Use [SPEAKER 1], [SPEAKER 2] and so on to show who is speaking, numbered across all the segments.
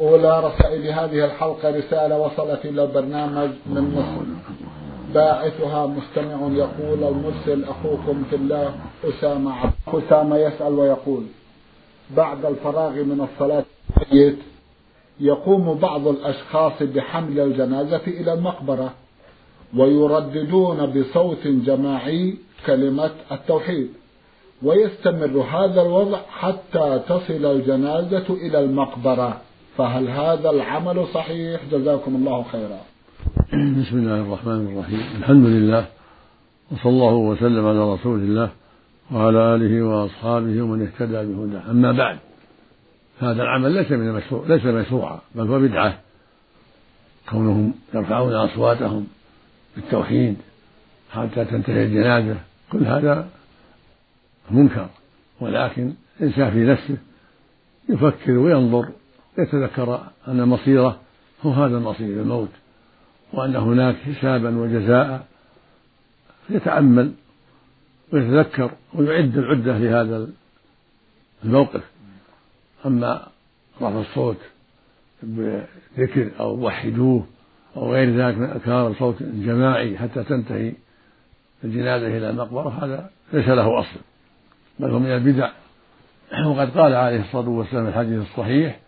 [SPEAKER 1] أولى رسائل هذه الحلقة رسالة وصلت إلى البرنامج من مصر. باعثها مستمع يقول المرسل أخوكم في الله أسامة عبد أسامة يسأل ويقول بعد الفراغ من الصلاة يقوم بعض الأشخاص بحمل الجنازة إلى المقبرة ويرددون بصوت جماعي كلمة التوحيد. ويستمر هذا الوضع حتى تصل الجنازة إلى المقبرة. فهل هذا العمل صحيح؟ جزاكم الله خيرا.
[SPEAKER 2] بسم الله الرحمن الرحيم. الحمد لله وصلى الله وسلم على رسول الله وعلى آله وأصحابه ومن اهتدى بهداه. أما بعد هذا العمل ليس من المشروع ليس مشروعا بل هو بدعة. كونهم يرفعون أصواتهم بالتوحيد حتى تنتهي الجنازة كل هذا منكر. ولكن الإنسان في نفسه يفكر وينظر يتذكر أن مصيره هو هذا المصير الموت وأن هناك حسابا وجزاء يتأمل ويتذكر ويعد العدة لهذا الموقف. أما رفع الصوت بذكر أو وحدوه أو غير ذلك من أذكار صوت جماعي حتى تنتهي الجنازة إلى المقبرة هذا ليس له أصل بل هو من البدع. وقد قال عليه الصلاة والسلام في الحديث الصحيح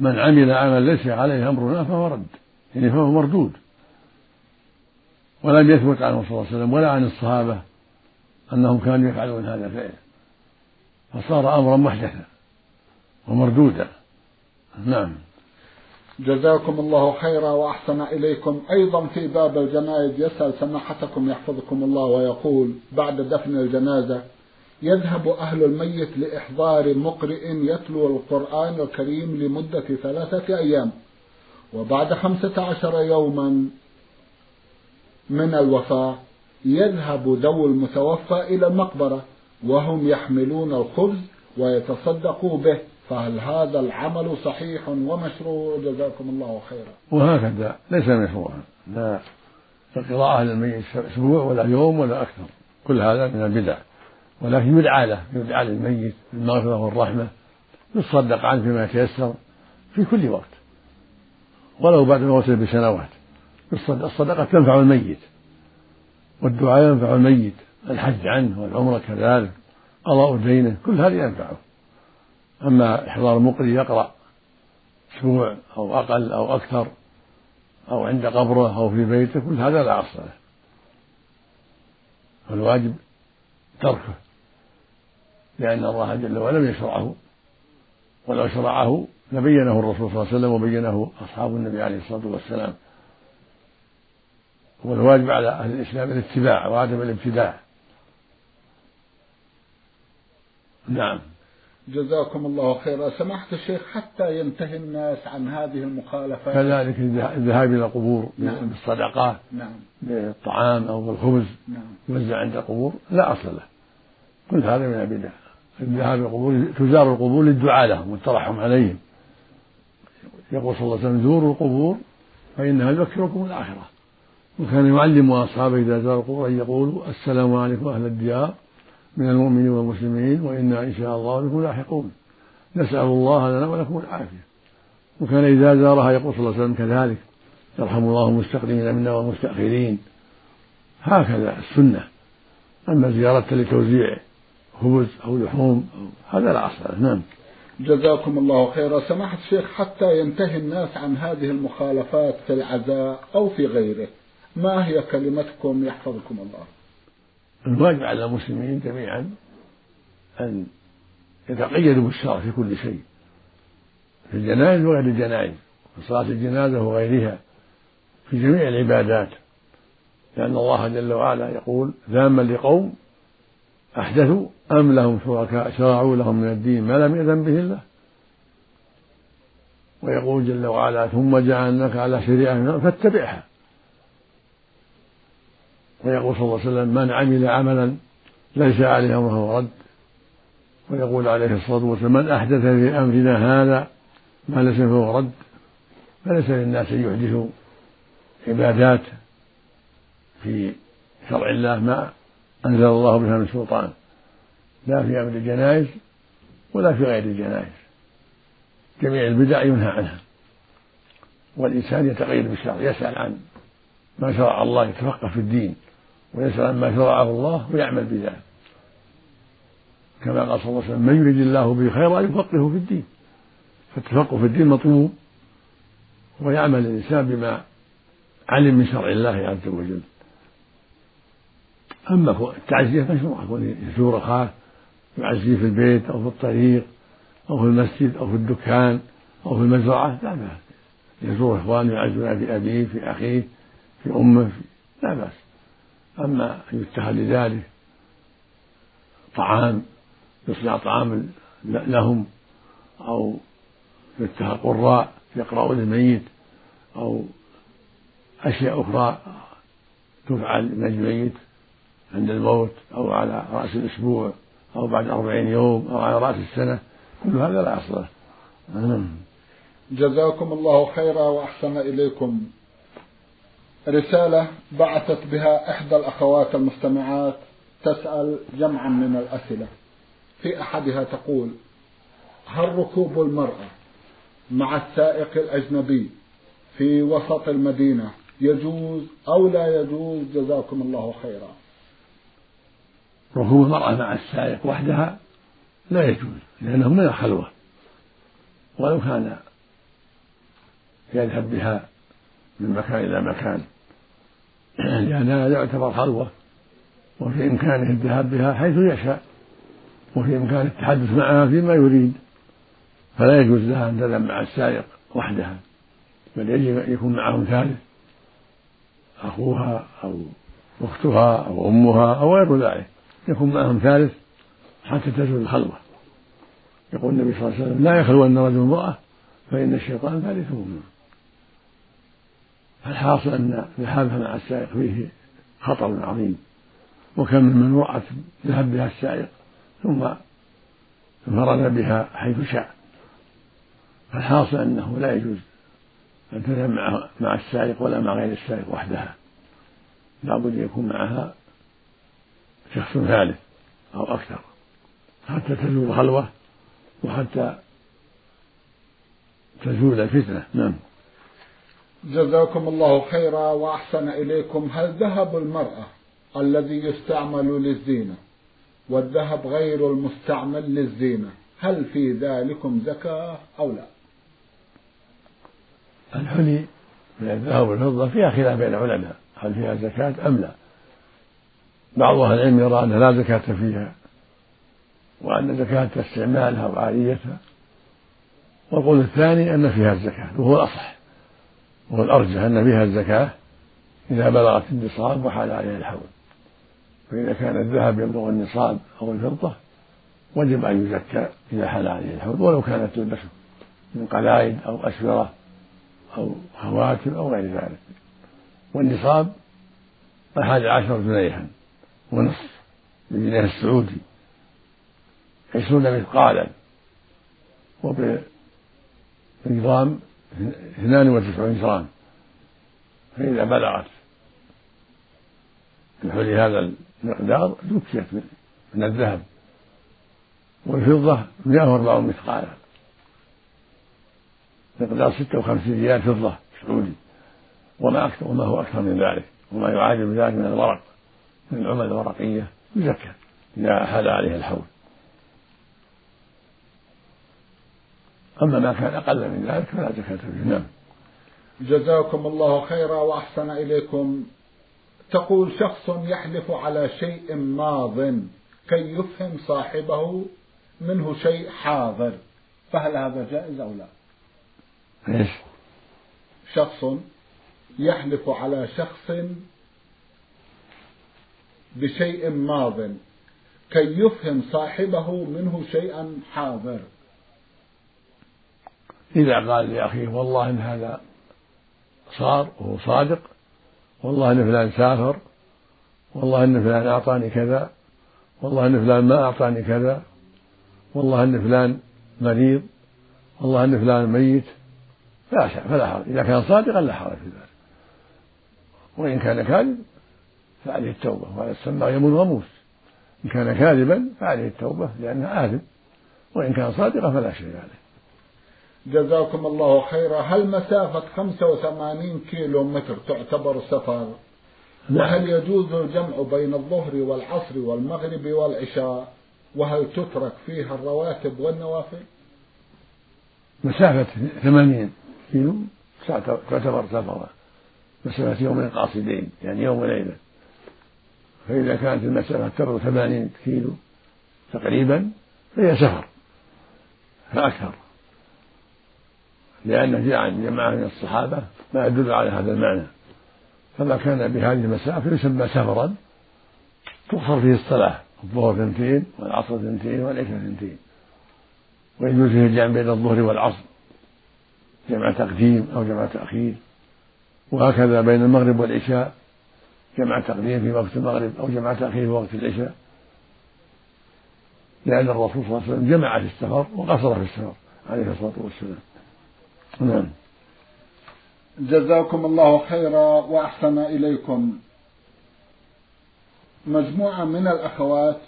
[SPEAKER 2] من عمل عمل ليس عليه أمرنا فهو رد يعني فهو مردود. ولم يثبت عنه صلى الله عليه وسلم ولا عن الصحابة أنهم كانوا يفعلون هذا الفعل. فصار أمرا محدثا ومردودا. نعم.
[SPEAKER 1] جزاكم الله خيرا وأحسن إليكم. أيضا في باب الجنائز يسأل سماحتكم يحفظكم الله ويقول بعد دفن الجنازة يذهب أهل الميت لإحضار مقرئ يتلو القرآن الكريم لمدة ثلاثة أيام وبعد خمسة عشر يوما من الوفاة يذهب ذو المتوفى إلى المقبرة وهم يحملون الخبز ويتصدقوا به فهل هذا العمل صحيح ومشروع؟ جزاكم الله خيرا.
[SPEAKER 2] وهكذا ليس مشروعا لا القراءة للميت أسبوع ولا يوم ولا أكثر. كل هذا من البدع. ولكن يدعى له يدعى للميت بالمغفرة والرحمة يتصدق عنه فيما يتيسر في كل وقت. ولو بعد موته بسنوات. الصدقة تنفع الميت. والدعاء ينفع الميت. الحج عنه والعمرة كذلك. قضاء دينه كل هذا ينفعه. أما إحضار المقري يقرأ أسبوع أو أقل أو أكثر أو عند قبره أو في بيته كل هذا لا أصل له. فالواجب تركه. لأن الله جل وعلا لم يشرعه. ولو شرعه لبينه الرسول صلى الله عليه وسلم وبينه أصحاب النبي عليه الصلاة والسلام. والواجب على أهل الإسلام الاتباع وعدم الابتداع. نعم.
[SPEAKER 1] جزاكم الله خيرا. سماحة الشيخ حتى ينتهي الناس عن هذه المخالفات.
[SPEAKER 2] كذلك الذهاب إلى القبور نعم. بالصدقات
[SPEAKER 1] نعم.
[SPEAKER 2] بالطعام أو بالخبز
[SPEAKER 1] نعم.
[SPEAKER 2] يوزع عند القبور لا أصل له. كل هذا من البدع الذهاب القبور تزار القبور للدعاء لهم والترحم عليهم. يقول صلى الله عليه وسلم زوروا القبور فإنها تذكركم الآخرة. وكان يعلم أصحابه إذا زاروا القبور أن يقولوا السلام عليكم أهل الديار من المؤمنين والمسلمين وإنا إن شاء الله بكم لاحقون. نسأل الله لنا ولكم العافية. وكان إذا زارها يقول صلى الله عليه وسلم كذلك يرحم الله المستقدمين منا والمستأخرين. هكذا السنة. أما زيارة لتوزيع خبز أو لحوم هذا لا أصل له. نعم.
[SPEAKER 1] جزاكم الله خيرا. سماحة الشيخ حتى ينتهي الناس عن هذه المخالفات في العزاء أو في غيره. ما هي كلمتكم يحفظكم الله؟
[SPEAKER 2] الواجب على المسلمين جميعا أن يتقيدوا بالشرع في كل شيء في الجنائز وغير الجنائز في صلاة الجنازة وغيرها في جميع العبادات لأن الله جل وعلا يقول ذاما لقوم أحدثوا أم لهم شركاء شرعوا لهم من الدين ما لم يأذن به الله. ويقول جل وعلا ثم جعلناك على شريعة فاتبعها. ويقول صلى الله عليه وسلم من عمل عملا ليس عليه أمره رد. ويقول عليه الصلاة والسلام من أحدث في أمرنا هذا ما ليس فهو رد فليس للناس أن يحدثوا عبادات في شرع الله ما أنزل الله بها من سلطان. لا في أمر الجنائز ولا في غير الجنائز. جميع البدع ينهى عنها. والإنسان يتقيد بالشرع يسأل عن ما شرع الله يتفقه في الدين ويسأل عن ما شرعه الله ويعمل بذلك. كما قال صلى الله عليه وسلم من يريد الله به خيرا يفقهه في الدين. فالتفقه في الدين مطلوب ويعمل الإنسان بما علم من شرع الله عز وجل. أما التعزية مشروعة كون يزور أخاه يعزيه في البيت أو في الطريق أو في المسجد أو في الدكان أو في المزرعة لا بأس. يزور إخوانه يعزون في أبيه في أخيه في أمه لا بأس. أما أن يتخذ لذلك طعام يصنع طعام لهم أو يتخذ قراء يقرأون الميت أو أشياء أخرى تفعل من الميت. عند الموت أو على رأس الأسبوع أو بعد أربعين يوم أو على رأس السنة. كل هذا لا أصل له.
[SPEAKER 1] جزاكم الله خيرا وأحسن إليكم. رسالة بعثت بها إحدى الأخوات المستمعات تسأل جمعا من الأسئلة. في أحدها تقول هل ركوب المرأة مع السائق الأجنبي في وسط المدينة يجوز أو لا يجوز؟ جزاكم الله خيرا.
[SPEAKER 2] ركوب المرأة مع السائق وحدها لا يجوز لأنه من الخلوة ولو كان يذهب بها من مكان إلى مكان لأن هذا يعتبر خلوة وفي إمكانه الذهاب بها حيث يشاء وفي إمكانه التحدث معها فيما يريد. فلا يجوز لها أن تذهب مع السائق وحدها بل يجب أن يكون معهم ثالث أخوها أو أختها أو أمها أو غير ذلك. يكون معهم ثالث حتى تزول الخلوة. يقول النبي صلى الله عليه وسلم لا يخلون رجل امرأة فإن الشيطان ثالثهما الحاصل أن ذهابها مع السائق فيه خطر عظيم. وكم من رأت ذهب بها السائق ثم انفرد بها حيث شاء. فالحاصل أنه لا يجوز أن تذهب مع مع السائق ولا مع غير السائق وحدها. لابد أن يكون معها شخص ثالث أو أكثر. حتى تزول الخلوة وحتى تزول الفتنة. نعم.
[SPEAKER 1] جزاكم الله خيرا وأحسن إليكم. هل ذهب المرأة الذي يستعمل للزينة والذهب غير المستعمل للزينة هل في ذلكم زكاة أو لا؟
[SPEAKER 2] الحلي من الذهب والفضة فيها خلاف بين العلماء هل فيها زكاة أم لا؟ بعض أهل العلم يرى أن لا زكاة فيها وأن زكاة استعمالها وعاريتها والقول الثاني أن فيها الزكاة وهو الأصح. وهو الأرجح أن فيها الزكاة إذا بلغت النصاب وحال عليها الحول. فإذا كان الذهب يبلغ النصاب أو الفضة وجب أن يزكى إذا حال عليه الحول ولو كانت تلبسه من قلائد أو أسورة أو خواتم أو غير ذلك. والنصاب أحد عشر جنيها. ونصف بالجنيه السعودي عشرون مثقالا وبنظام اثنان وتسعون جرام. فإذا بلغت بحول هذا المقدار زكيت من الذهب. والفضة 140 مثقالا. مقدار 56 ريال فضة سعودي. وما أكثر وما هو أكثر من ذلك. وما يعادل ذلك من الورق. من العمل الورقية يزكى إذا حال عليه الحول. أما ما كان أقل من ذلك فلا زكاة فيه. نعم.
[SPEAKER 1] جزاكم الله خيرا وأحسن إليكم. تقول شخص يحلف على شيء ماض كي يفهم صاحبه منه شيء حاضر فهل هذا جائز أو لا؟
[SPEAKER 2] إيش؟
[SPEAKER 1] شخص يحلف على شخص بشيء ماض كي يفهم صاحبه منه شيئا حاضر.
[SPEAKER 2] إذا قال لأخيه والله إن هذا صار وهو صادق والله إن فلان سافر والله إن فلان أعطاني كذا والله إن فلان ما أعطاني كذا والله إن فلان مريض والله إن فلان ميت لا فلا حرج. إذا كان صادقا لا حرج في ذلك. وإن كان كاذب فعليه التوبة. وهذا السماء يمون غموس إن كان كاذبا فعليه التوبة لأنه آثم. وإن كان صادقا فلا شيء عليه.
[SPEAKER 1] جزاكم الله خيرا. هل مسافة 85 كيلو متر تعتبر سفر؟
[SPEAKER 2] نعم.
[SPEAKER 1] وهل يجوز الجمع بين الظهر والعصر والمغرب والعشاء؟ وهل تترك فيها الرواتب والنوافل؟
[SPEAKER 2] مسافة 80 كيلو تعتبر سفرا. مسافة يومين قاصدين يعني يوم وليلة. فإذا كانت المسافة تبلغ 80 كيلو تقريبا فهي سفر فأكثر. لأن جاء عن جماعة من الصحابة ما يدل على هذا المعنى. فما كان بهذه المسافة يسمى سفرا. تقصر فيه الصلاة الظهر اثنتين والعصر اثنتين والعشاء اثنتين ويجوز فيه الجمع بين الظهر والعصر جمع تقديم أو جمع تأخير. وهكذا بين المغرب والعشاء. جمع تقديم في وقت المغرب أو جمع تأخير في وقت العشاء. لأن الرسول صلى الله عليه وسلم جمع في السفر وقصر في السفر عليه الصلاة والسلام. نعم.
[SPEAKER 1] جزاكم الله خيرا وأحسن إليكم. مجموعة من الأخوات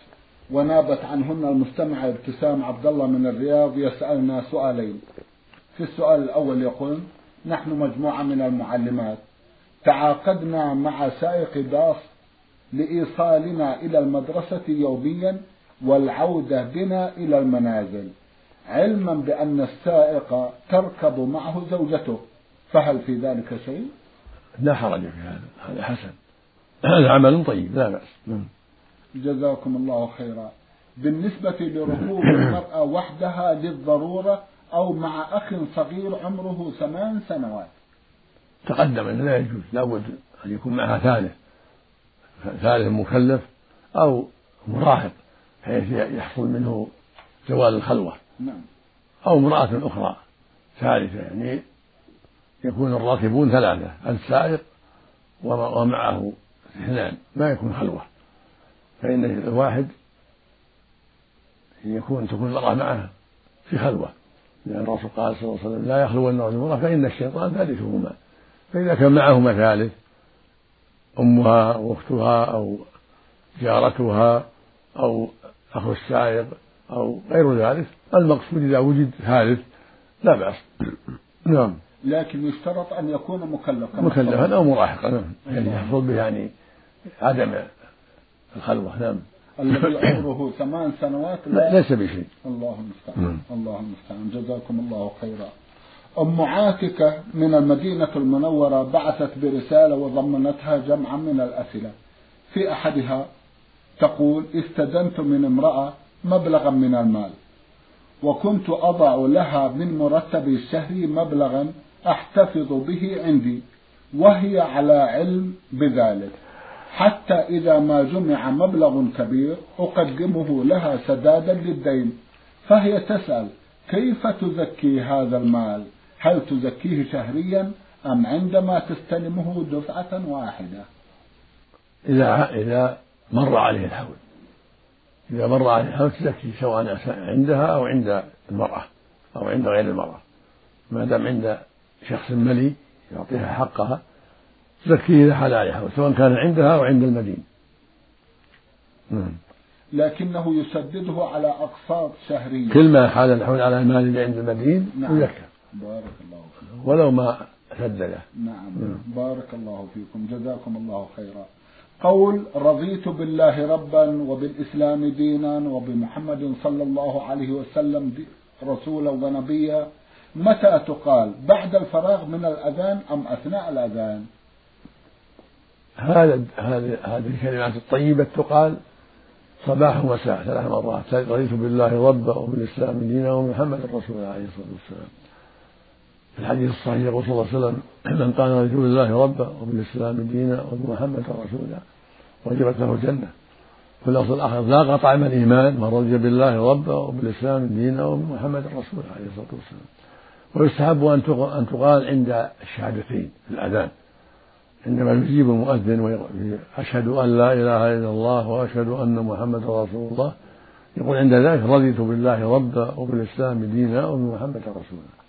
[SPEAKER 1] ونابت عنهن المستمعة ابتسام عبد الله من الرياض يسألنا سؤالين. في السؤال الأول يقول نحن مجموعة من المعلمات. تعاقدنا مع سائق باص لإيصالنا إلى المدرسة يوميا والعودة بنا إلى المنازل علما بأن السائق تركب معه زوجته فهل في ذلك شيء؟
[SPEAKER 2] لا حرج في هذا هذا حسن هذا عمل طيب لا بأس نعم.
[SPEAKER 1] جزاكم الله خيرا بالنسبة لركوب المرأة وحدها للضرورة أو مع أخ صغير عمره ثمان سنوات
[SPEAKER 2] تقدم أنه لا يجوز لابد أن يكون معها ثالث ثالث مكلف أو مراهق حيث يحصل منه زوال الخلوة.
[SPEAKER 1] نعم.
[SPEAKER 2] أو امرأة أخرى ثالثة يعني يكون الراكبون ثلاثة السائق ومعه اثنان ما يكون خلوة. فإن الواحد يكون تكون المرأة معه في خلوة. لأن الرسول قال صلى الله عليه وسلم لا يخلون امرأة فإن الشيطان ثالثهما. فإذا كان معهما ثالث أمها وأختها أو جارتها أو أخو السائق أو غير ذلك المقصود إذا وجد ثالث لا بأس. نعم.
[SPEAKER 1] لكن يشترط أن يكون مكلفا.
[SPEAKER 2] مكلفا أو مراهقا. نعم يعني يحصل به يعني عدم الخلوة. نعم.
[SPEAKER 1] الذي عمره ثمان سنوات
[SPEAKER 2] لا ليس بشيء.
[SPEAKER 1] الله المستعان. الله المستعان. جزاكم الله خيرا. أم عاتكة من المدينة المنورة بعثت برسالة وضمنتها جمعا من الأسئلة. في أحدها تقول استدنت من امرأة مبلغا من المال وكنت أضع لها من مرتبي الشهري مبلغا أحتفظ به عندي وهي على علم بذلك. حتى إذا ما جمع مبلغ كبير أقدمه لها سدادا للدين. فهي تسأل كيف تزكي هذا المال؟ هل تزكيه شهريا أم عندما تستلمه دفعة واحدة؟
[SPEAKER 2] إذا إذا مر عليه الحول. إذا مر عليه الحول تزكي سواء عندها أو عند المرأة أو عند غير المرأة. ما دام عند شخص ملي يعطيها حقها تزكيه إذا حال عليها سواء كان عندها أو عند المدين.
[SPEAKER 1] نعم. لكنه يسدده على أقساط شهرية.
[SPEAKER 2] كل ما حال الحول على المال اللي عند المدين
[SPEAKER 1] نعم.
[SPEAKER 2] يزكى
[SPEAKER 1] بارك الله فيكم
[SPEAKER 2] ولو ما سدده
[SPEAKER 1] نعم. نعم. بارك الله فيكم. جزاكم الله خيرا. قول رضيت بالله ربا وبالإسلام دينا وبمحمد صلى الله عليه وسلم رسولا ونبيا. متى تقال؟ بعد الفراغ من الأذان أم أثناء الأذان؟
[SPEAKER 2] هذا هذه هذه الكلمات الطيبة تقال صباح ومساء ثلاث مرات. رضيت بالله ربا وبالإسلام دينا ومحمد رسول عليه الصلاة والسلام. الحديث الصحيح يقول صلى الله عليه وسلم من قال رضيت بالله ربا وبالإسلام دينا وبمحمد رسولا وجبت له الجنة في اللفظ الآخر ذاق طعم الإيمان من رضي بالله ربا وبالإسلام دينا وبمحمد رسولا عليه الصلاة والسلام. ويستحب أن تقال عند الشهادتين في الأذان. عندما يجيب المؤذن أشهد أن لا إله إلا الله وأشهد أن محمدا رسول الله. يقول عند ذلك رضيت بالله ربا وبالإسلام دينا وبمحمد رسولا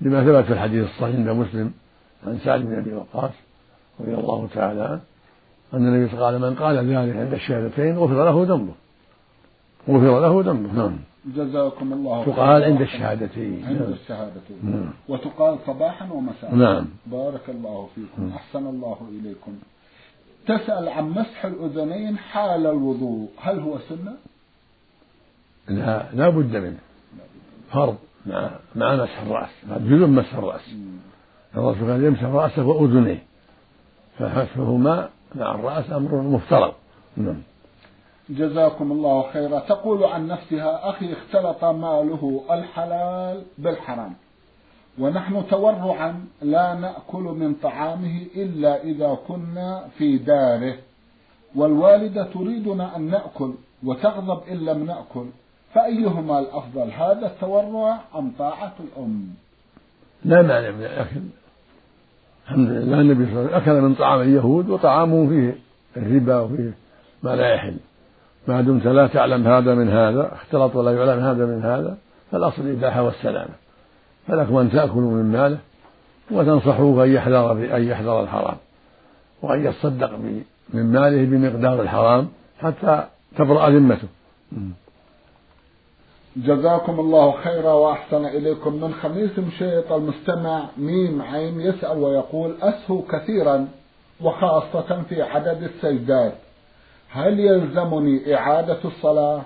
[SPEAKER 2] لما ثبت في الحديث الصحيح عند مسلم عن سعد بن أبي وقاص رضي الله تعالى عنه أن النبي صلى الله عليه وسلم من قال ذلك عند الشهادتين غفر له ذنبه. غفر له ذنبه نعم.
[SPEAKER 1] جزاكم الله
[SPEAKER 2] تقال عند الشهادتين.
[SPEAKER 1] عند الشهادتين. نعم. وتقال صباحا ومساء.
[SPEAKER 2] نعم.
[SPEAKER 1] بارك الله فيكم. نعم. أحسن الله إليكم. تسأل عن مسح الأذنين حال الوضوء. هل هو سنة؟
[SPEAKER 2] لا لا بد منه. فرض. مع مع مسح الرأس جزء مسح الرأس. الرسول كان يمسح رأسه وأذنيه. فمسحهما مع الرأس أمر مفترض. نعم.
[SPEAKER 1] جزاكم الله خيرا. تقول عن نفسها أخي اختلط ماله الحلال بالحرام. ونحن تورعا لا نأكل من طعامه إلا إذا كنا في داره. والوالدة تريدنا أن نأكل وتغضب إن لم نأكل. فأيهما الأفضل هذا التورع أم طاعة الأم؟
[SPEAKER 2] لا مانع من الأكل. الحمد لله. النبي صلى الله عليه وسلم أكل من طعام اليهود وطعامه فيه الربا وفيه ما لا يحل. ما دمت لا تعلم هذا من هذا اختلط ولا يعلم هذا من هذا فالأصل الإباحة والسلامة. فلكم أن تأكلوا من ماله وتنصحوه أن يحذر أن يحذر الحرام. وأن يتصدق من ماله بمقدار الحرام حتى تبرأ ذمته.
[SPEAKER 1] جزاكم الله خيرا وأحسن إليكم من خميس مشيط المستمع ميم عين يسأل ويقول أسهو كثيرا وخاصة في عدد السجدات. هل يلزمني إعادة الصلاة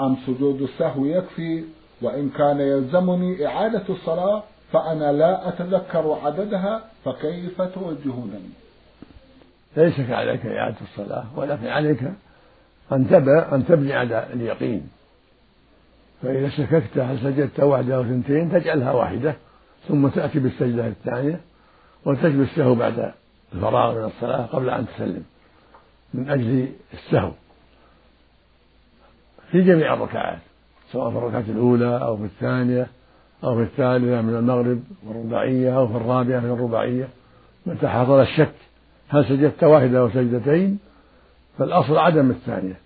[SPEAKER 1] أم سجود السهو يكفي؟ وإن كان يلزمني إعادة الصلاة فأنا لا أتذكر عددها فكيف توجهونني؟
[SPEAKER 2] ليس عليك إعادة الصلاة ولكن عليك أن تبع أن تبني على اليقين. فإذا شككت هل سجدت واحدة أو اثنتين تجعلها واحدة ثم تأتي بالسجدة الثانية وتجلس السهو بعد الفراغ من الصلاة قبل أن تسلم من أجل السهو. في جميع الركعات سواء في الركعة الأولى أو في الثانية أو في الثالثة من المغرب والرباعية أو في الرابعة من الرباعية. متى حصل الشك هل سجدت واحدة أو سجدتين فالأصل عدم الثانية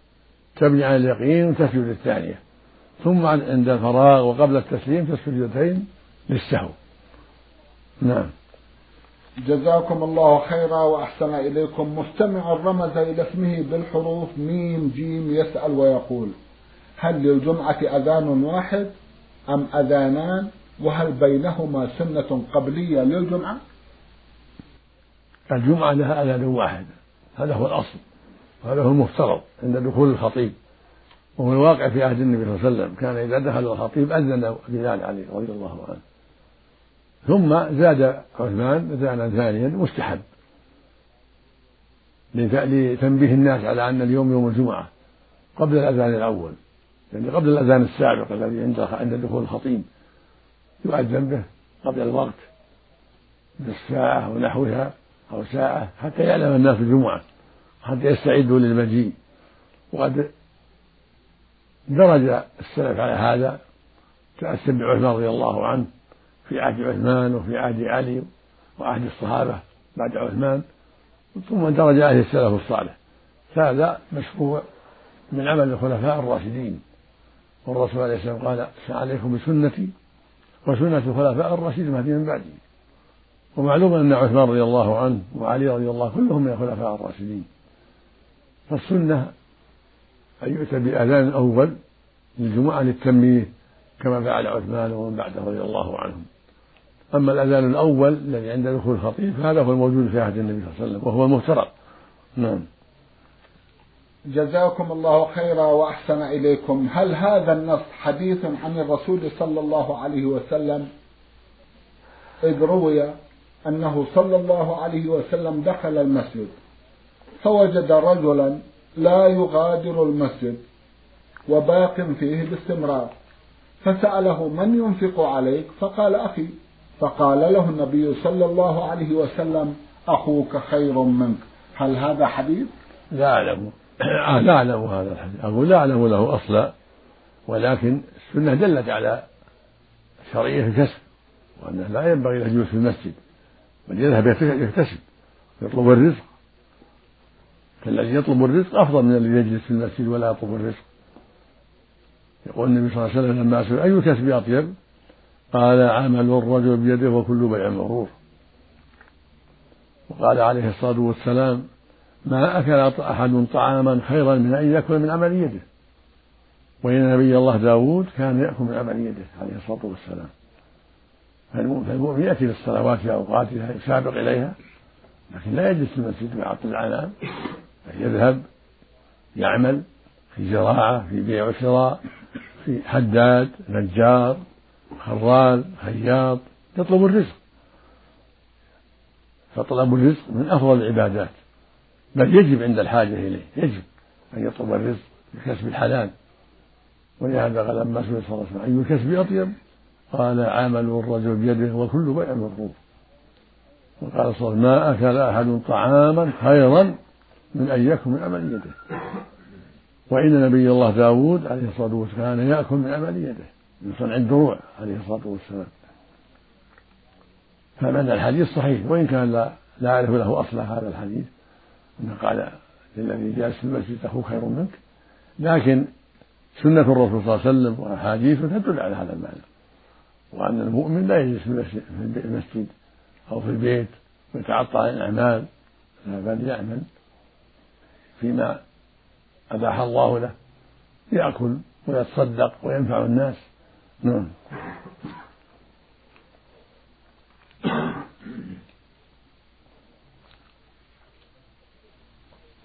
[SPEAKER 2] تبني على اليقين وتسجد الثانية ثم عند الفراغ وقبل التسليم في السجدتين للسهو. نعم.
[SPEAKER 1] جزاكم الله خيرا وأحسن إليكم. مستمع رمز إلى اسمه بالحروف ميم جيم يسأل ويقول هل للجمعة أذان واحد أم أذانان؟ وهل بينهما سنة قبلية للجمعة؟
[SPEAKER 2] الجمعة لها أذان واحد. هذا هو الأصل. وهذا هو المفترض عند دخول الخطيب. وهو الواقع في عهد النبي صلى الله عليه وسلم. كان إذا دخل الخطيب أذن بلال عليه رضي الله عنه. ثم زاد عثمان أذانا ثانيا مستحب لتنبيه الناس على أن اليوم يوم الجمعة قبل الأذان الأول. يعني قبل الأذان السابق الذي عند عند دخول الخطيب. يؤذن به قبل الوقت بالساعة ونحوها أو ساعة حتى يعلم الناس الجمعة حتى يستعدوا للمجيء. وقد درج السلف على هذا تأسى بعثمان رضي الله عنه في عهد عثمان وفي عهد علي وعهد الصحابة بعد عثمان ثم درج عليه السلف الصالح. هذا مشروع من عمل الخلفاء الراشدين. والرسول عليه السلام قال عليكم بسنتي وسنة الخلفاء الراشدين المهدي من بعدي. ومعلوم أن عثمان رضي الله عنه وعلي رضي الله كلهم من الخلفاء الراشدين. فالسنة أن يؤتى بأذان أول للجمعة للتنبيه كما فعل عثمان ومن بعده رضي الله عنهم؟ أما الأذان الأول الذي عند دخول الخطيب فهذا هو الموجود في عهد النبي صلى الله عليه وسلم وهو المفترض. نعم.
[SPEAKER 1] جزاكم الله خيرا وأحسن إليكم. هل هذا النص حديث عن الرسول صلى الله عليه وسلم؟ إذ روي أنه صلى الله عليه وسلم دخل المسجد فوجد رجلا لا يغادر المسجد وباق فيه باستمرار. فسأله من ينفق عليك؟ فقال أخي. فقال له النبي صلى الله عليه وسلم أخوك خير منك. هل هذا حديث؟
[SPEAKER 2] لا أعلم. لا أعلم هذا الحديث. أقول لا أعلم له أصلا ولكن السنة دلت على شرعية الكسب وأنه لا ينبغي له يجلس في المسجد بل يذهب يكتسب يطلب الرزق. فالذي يطلب الرزق أفضل من الذي يجلس في المسجد ولا يطلب الرزق. يقول النبي صلى الله عليه وسلم لما سئل أي الكسب أطيب؟ قال عمل الرجل بيده وكل بيع مغرور. وقال عليه الصلاة والسلام ما أكل أحد طعاما خيرا من أن يأكل من عمل يده. وإن نبي الله داود كان يأكل من عمل يده عليه الصلاة والسلام. فالمؤمن يأتي للصلوات في أوقاتها يسابق إليها لكن لا يجلس في المسجد ويعطل العنان بل يذهب يعمل في زراعة في بيع وشراء في حداد نجار خرال خياط يطلب الرزق. فطلب الرزق من أفضل العبادات. بل يجب عند الحاجة إليه يجب أن يطلب الرزق بكسب الحلال. ولهذا قال لما سئل صلى الله عليه وسلم أي الكسب أطيب؟ قال عمل الرجل بيده وكل بيع مبرور وقال صلى الله عليه وسلم ما أكل أحد طعاما خيرا من أن يأكل من عمل يده. وإن نبي الله داود عليه الصلاة والسلام كان يأكل من عمل يده من صنع الدروع عليه الصلاة والسلام. فمعنى الحديث صحيح وإن كان لا لا أعرف له أصل هذا الحديث أنه قال للذي جالس في المسجد أخوه خير منك. لكن سنة الرسول صلى الله عليه وسلم وأحاديثه تدل على هذا المعنى. وأن المؤمن لا يجلس في المسجد أو في البيت ويتعطى عن الأعمال بل يعمل. فيما أباح الله له يأكل ويتصدق وينفع الناس. نعم.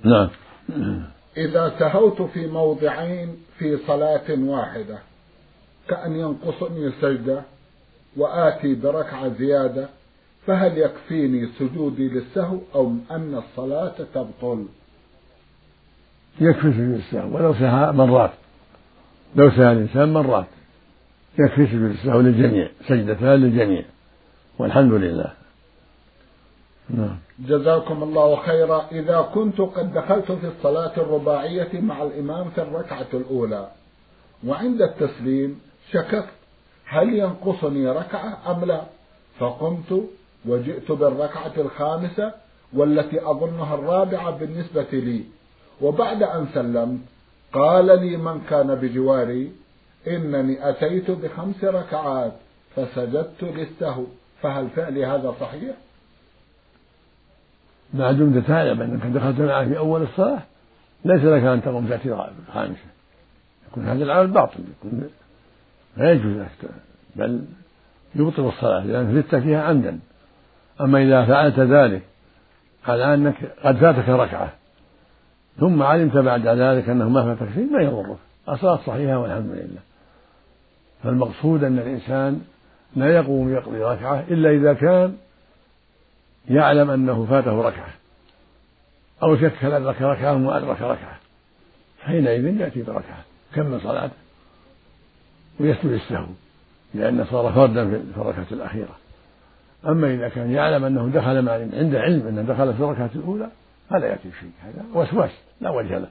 [SPEAKER 2] نعم.
[SPEAKER 1] إذا سهوت في موضعين في صلاة واحدة كأن ينقصني سجدة وآتي بركعة زيادة فهل يكفيني سجودي للسهو أو أن الصلاة تبطل؟
[SPEAKER 2] يكفي سجود السهو ولو سهى مرات لو سهى الإنسان مرات يكفي سجود السهو للجميع سجدتان للجميع. والحمد لله.
[SPEAKER 1] نعم. جزاكم الله خيرا. إذا كنت قد دخلت في الصلاة الرباعية مع الإمام في الركعة الأولى وعند التسليم شككت هل ينقصني ركعة أم لا؟ فقمت وجئت بالركعة الخامسة والتي أظنها الرابعة بالنسبة لي. وبعد أن سلمت قال لي من كان بجواري إنني أتيت بخمس ركعات فسجدت للسهو فهل فعلي هذا صحيح؟
[SPEAKER 2] ما دمت تعلم أنك دخلت معه في أول الصلاة ليس لك أن تقوم تأتي الخامسة يكون هذا العمل باطل يكون لا يجوز لك بل يبطل الصلاة لأنك زدت فيها عمدا. أما إذا فعلت ذلك على أنك قد فاتك ركعة. ثم علمت بعد ذلك أنه ما فاتك شيء ما يضرك الصلاة صحيحة والحمد لله. فالمقصود أن الإنسان لا يقوم يقضي ركعة إلا إذا كان يعلم أنه فاته ركعة. أو شك هل أدرك ركعة أو ما أدرك ركعة. حينئذ يأتي بركعة. كمل صلاته ويسجد السهو لأنه صار فردا في الركعة الأخيرة. أما إذا كان يعلم أنه دخل مع عنده علم أنه دخل في الركعة الأولى فلا يأتي شيء هذا وسواس لا وجه له.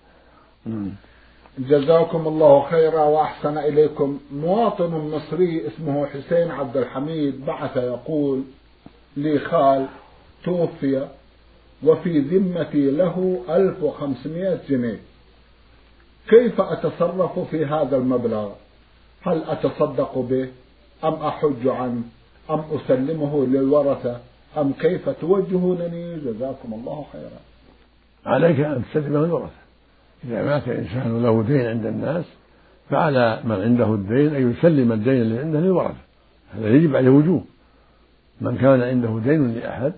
[SPEAKER 1] جزاكم الله خيرا وأحسن إليكم. مواطن مصري اسمه حسين عبد الحميد بعث يقول لي خال توفي وفي ذمتي له 1500 جنيه. كيف أتصرف في هذا المبلغ؟ هل أتصدق به؟ أم أحج عنه؟ أم أسلمه للورثة؟ أم كيف توجهونني؟ جزاكم الله خيرا.
[SPEAKER 2] عليك أن تسلمه للورثة إذا مات إنسان له دين عند الناس فعلى من عنده الدين أن يسلم الدين الذي عنده للورثة. هذا يجب عليه وجوب. من كان عنده دين لأحد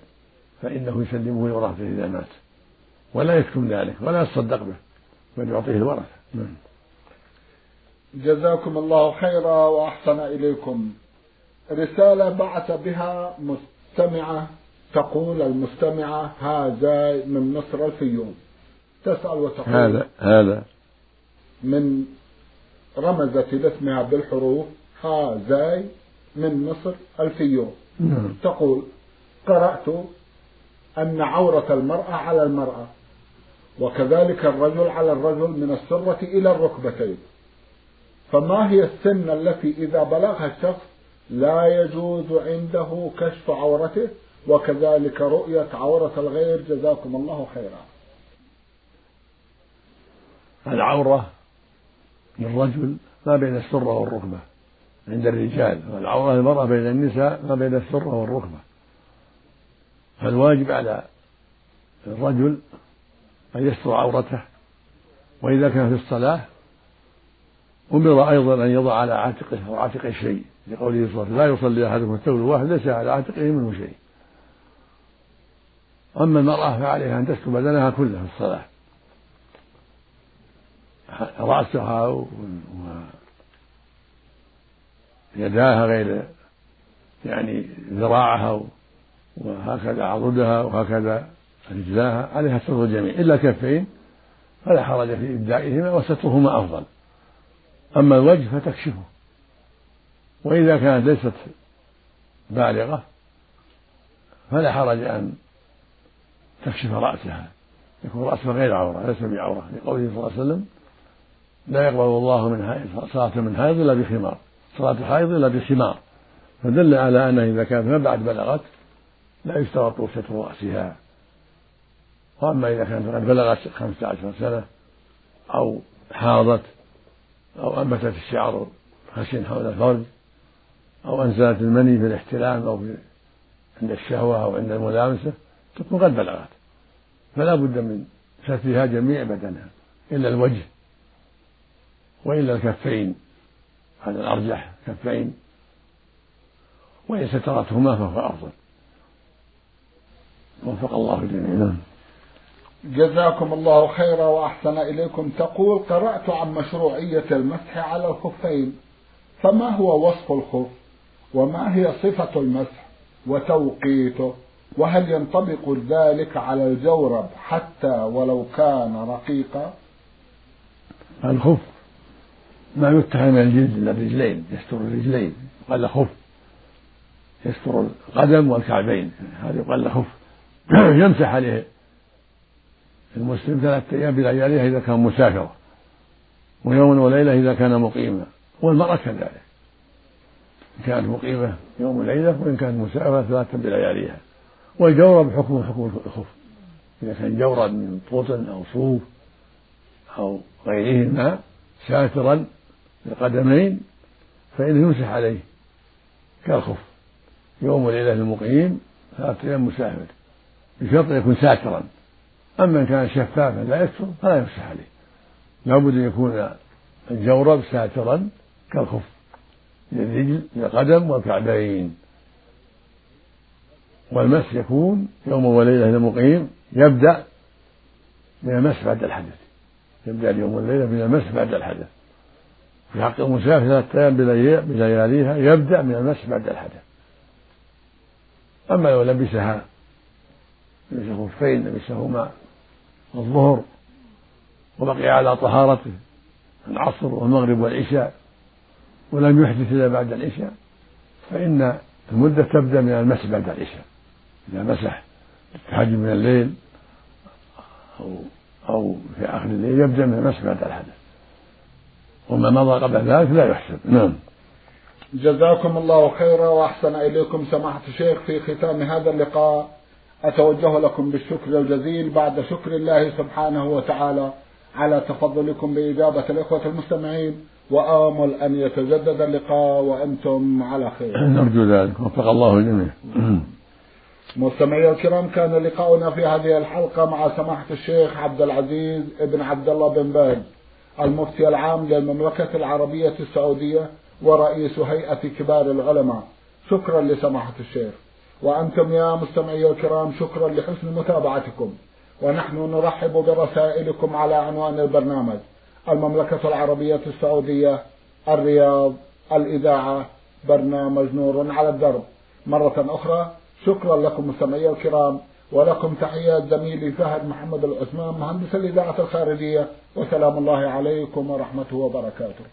[SPEAKER 2] فإنه يسلمه لورثته إذا مات. ولا يكتم ذلك ولا يتصدق به بل يعطيه الورثة. نعم.
[SPEAKER 1] جزاكم الله خيرا وأحسن إليكم. رسالة بعث بها مستمعة تقول المستمعة هذا من مصر الفيوم. تسأل وتقول
[SPEAKER 2] هذا هذا.
[SPEAKER 1] من رمزت لاسمها بالحروف ها زاي من مصر ألفيون
[SPEAKER 2] نعم.
[SPEAKER 1] تقول قرأت أن عورة المرأة على المرأة وكذلك الرجل على الرجل من السرة إلى الركبتين. فما هي السن التي إذا بلغها الشخص لا يجوز عنده كشف عورته؟ وكذلك رؤية عورة الغير جزاكم الله خيرا.
[SPEAKER 2] العورة للرجل ما بين السرة والركبة عند الرجال. والعورة للمرأة بين النساء ما بين السرة والركبة. فالواجب على الرجل أن يستر عورته وإذا كان في الصلاة أمر أيضا أن يضع على عاتقه أو عاتقه شيء لقوله صلى الله عليه وسلم لا يصلي أحدكم الثوب الواحد ليس على عاتقه منه شيء. أما المرأة فعليها أن تستر بدنها كله في الصلاة. رأسها ويداها غير يعني ذراعها وهكذا عضدها وهكذا رجلاها عليها ستر الجميع. إلا الكفين فلا حرج في إبدائهما وسترهما أفضل. أما الوجه فتكشفه. وإذا كانت ليست بالغة فلا حرج أن تكشف رأسها. يكون رأسها غير عورة ليس بعورة. لقوله صلى الله عليه وسلم لا يقبل الله من صلاة من حائض إلا بخمار. صلاة الحائض إلا بخمار. فدل على أنه إذا كانت ما بعد بلغت لا يشترط ستر رأسها. وأما إذا كانت قد بلغت خمسة عشر سنة أو حاضت أو أنبتت الشعر خشن حول الفرج أو أنزلت المني في الاحتلام أو عند الشهوة أو عند الملامسة تكون قد بلغت. فلا بد من سترها جميع بدنها إلا الوجه وإلا الكفين. هذا الأرجح كفين. وإن سترتهما فهو أفضل. وفق الله الجميع. نعم.
[SPEAKER 1] جزاكم الله خيرا وأحسن إليكم. تقول قرأت عن مشروعية المسح على الخفين فما هو وصف الخف؟ وما هي صفة المسح؟ وتوقيته؟ وهل ينطبق ذلك على الجورب حتى ولو كان رقيقا؟
[SPEAKER 2] الخف. ما يتهم من الجلد الرجلين يستر الرجلين قال خف. يستر القدم والكعبين هذا يقال خف. يمسح عليه المسلم ثلاثة أيام بلياليها إذا كان مسافرا ويوم وليلة إذا كان مقيما والمرأة كذلك. إن كانت مقيمة يوم وليلة وإن كانت مسافرة ثلاثة بلياليها. والجورب حكم حكم الخف. إذا كان جورب من قطن أو صوف أو غيرهما ساترا القدمين فإنه يمسح عليه كالخف. يوم وليلة للمقيم ثلاثة أيام مسافر. بشرط يكون ساترا أما إن كان شفافا لا يستر فلا يمسح عليه. لابد أن يكون الجورب ساترا كالخف. للرجل للقدم والكعبين. والمس يكون يوم وليلة للمقيم يبدأ من المس بعد الحدث. يبدأ اليوم والليلة من المس بعد الحدث. في حق المسافر ثلاثة أيام بلياليها يبدأ من المس بعد الحدث. أما لو لبسها لبس خفين لبسهما الظهر وبقي على طهارته العصر والمغرب والعشاء ولم يحدث إلا بعد العشاء فإن المدة تبدأ من المسح بعد العشاء. إذا مسح التحجب من الليل أو أو في آخر الليل يبدأ من المسح بعد الحدث وما مضى قبل ذلك لا يحسب. نعم.
[SPEAKER 1] جزاكم الله خيرا وأحسن إليكم سماحة الشيخ في ختام هذا اللقاء. أتوجه لكم بالشكر الجزيل بعد شكر الله سبحانه وتعالى على تفضلكم بإجابة الإخوة المستمعين. وآمل أن يتجدد اللقاء وأنتم على خير.
[SPEAKER 2] نرجو ذلك. وفق الله الجميع.
[SPEAKER 1] مستمعي الكرام كان لقاؤنا في هذه الحلقة مع سماحة الشيخ عبد العزيز ابن عبد الله بن باز المفتي العام للمملكة العربية السعودية ورئيس هيئة كبار العلماء. شكرا لسماحة الشيخ. وأنتم يا مستمعي الكرام شكرا لحسن متابعتكم. ونحن نرحب برسائلكم على عنوان البرنامج. المملكة العربية السعودية الرياض الإذاعة برنامج نور على الدرب. مرة أخرى شكرا لكم مستمعي الكرام ولكم تحيات زميلي فهد محمد العثمان مهندس الإذاعة الخارجية وسلام الله عليكم ورحمته وبركاته.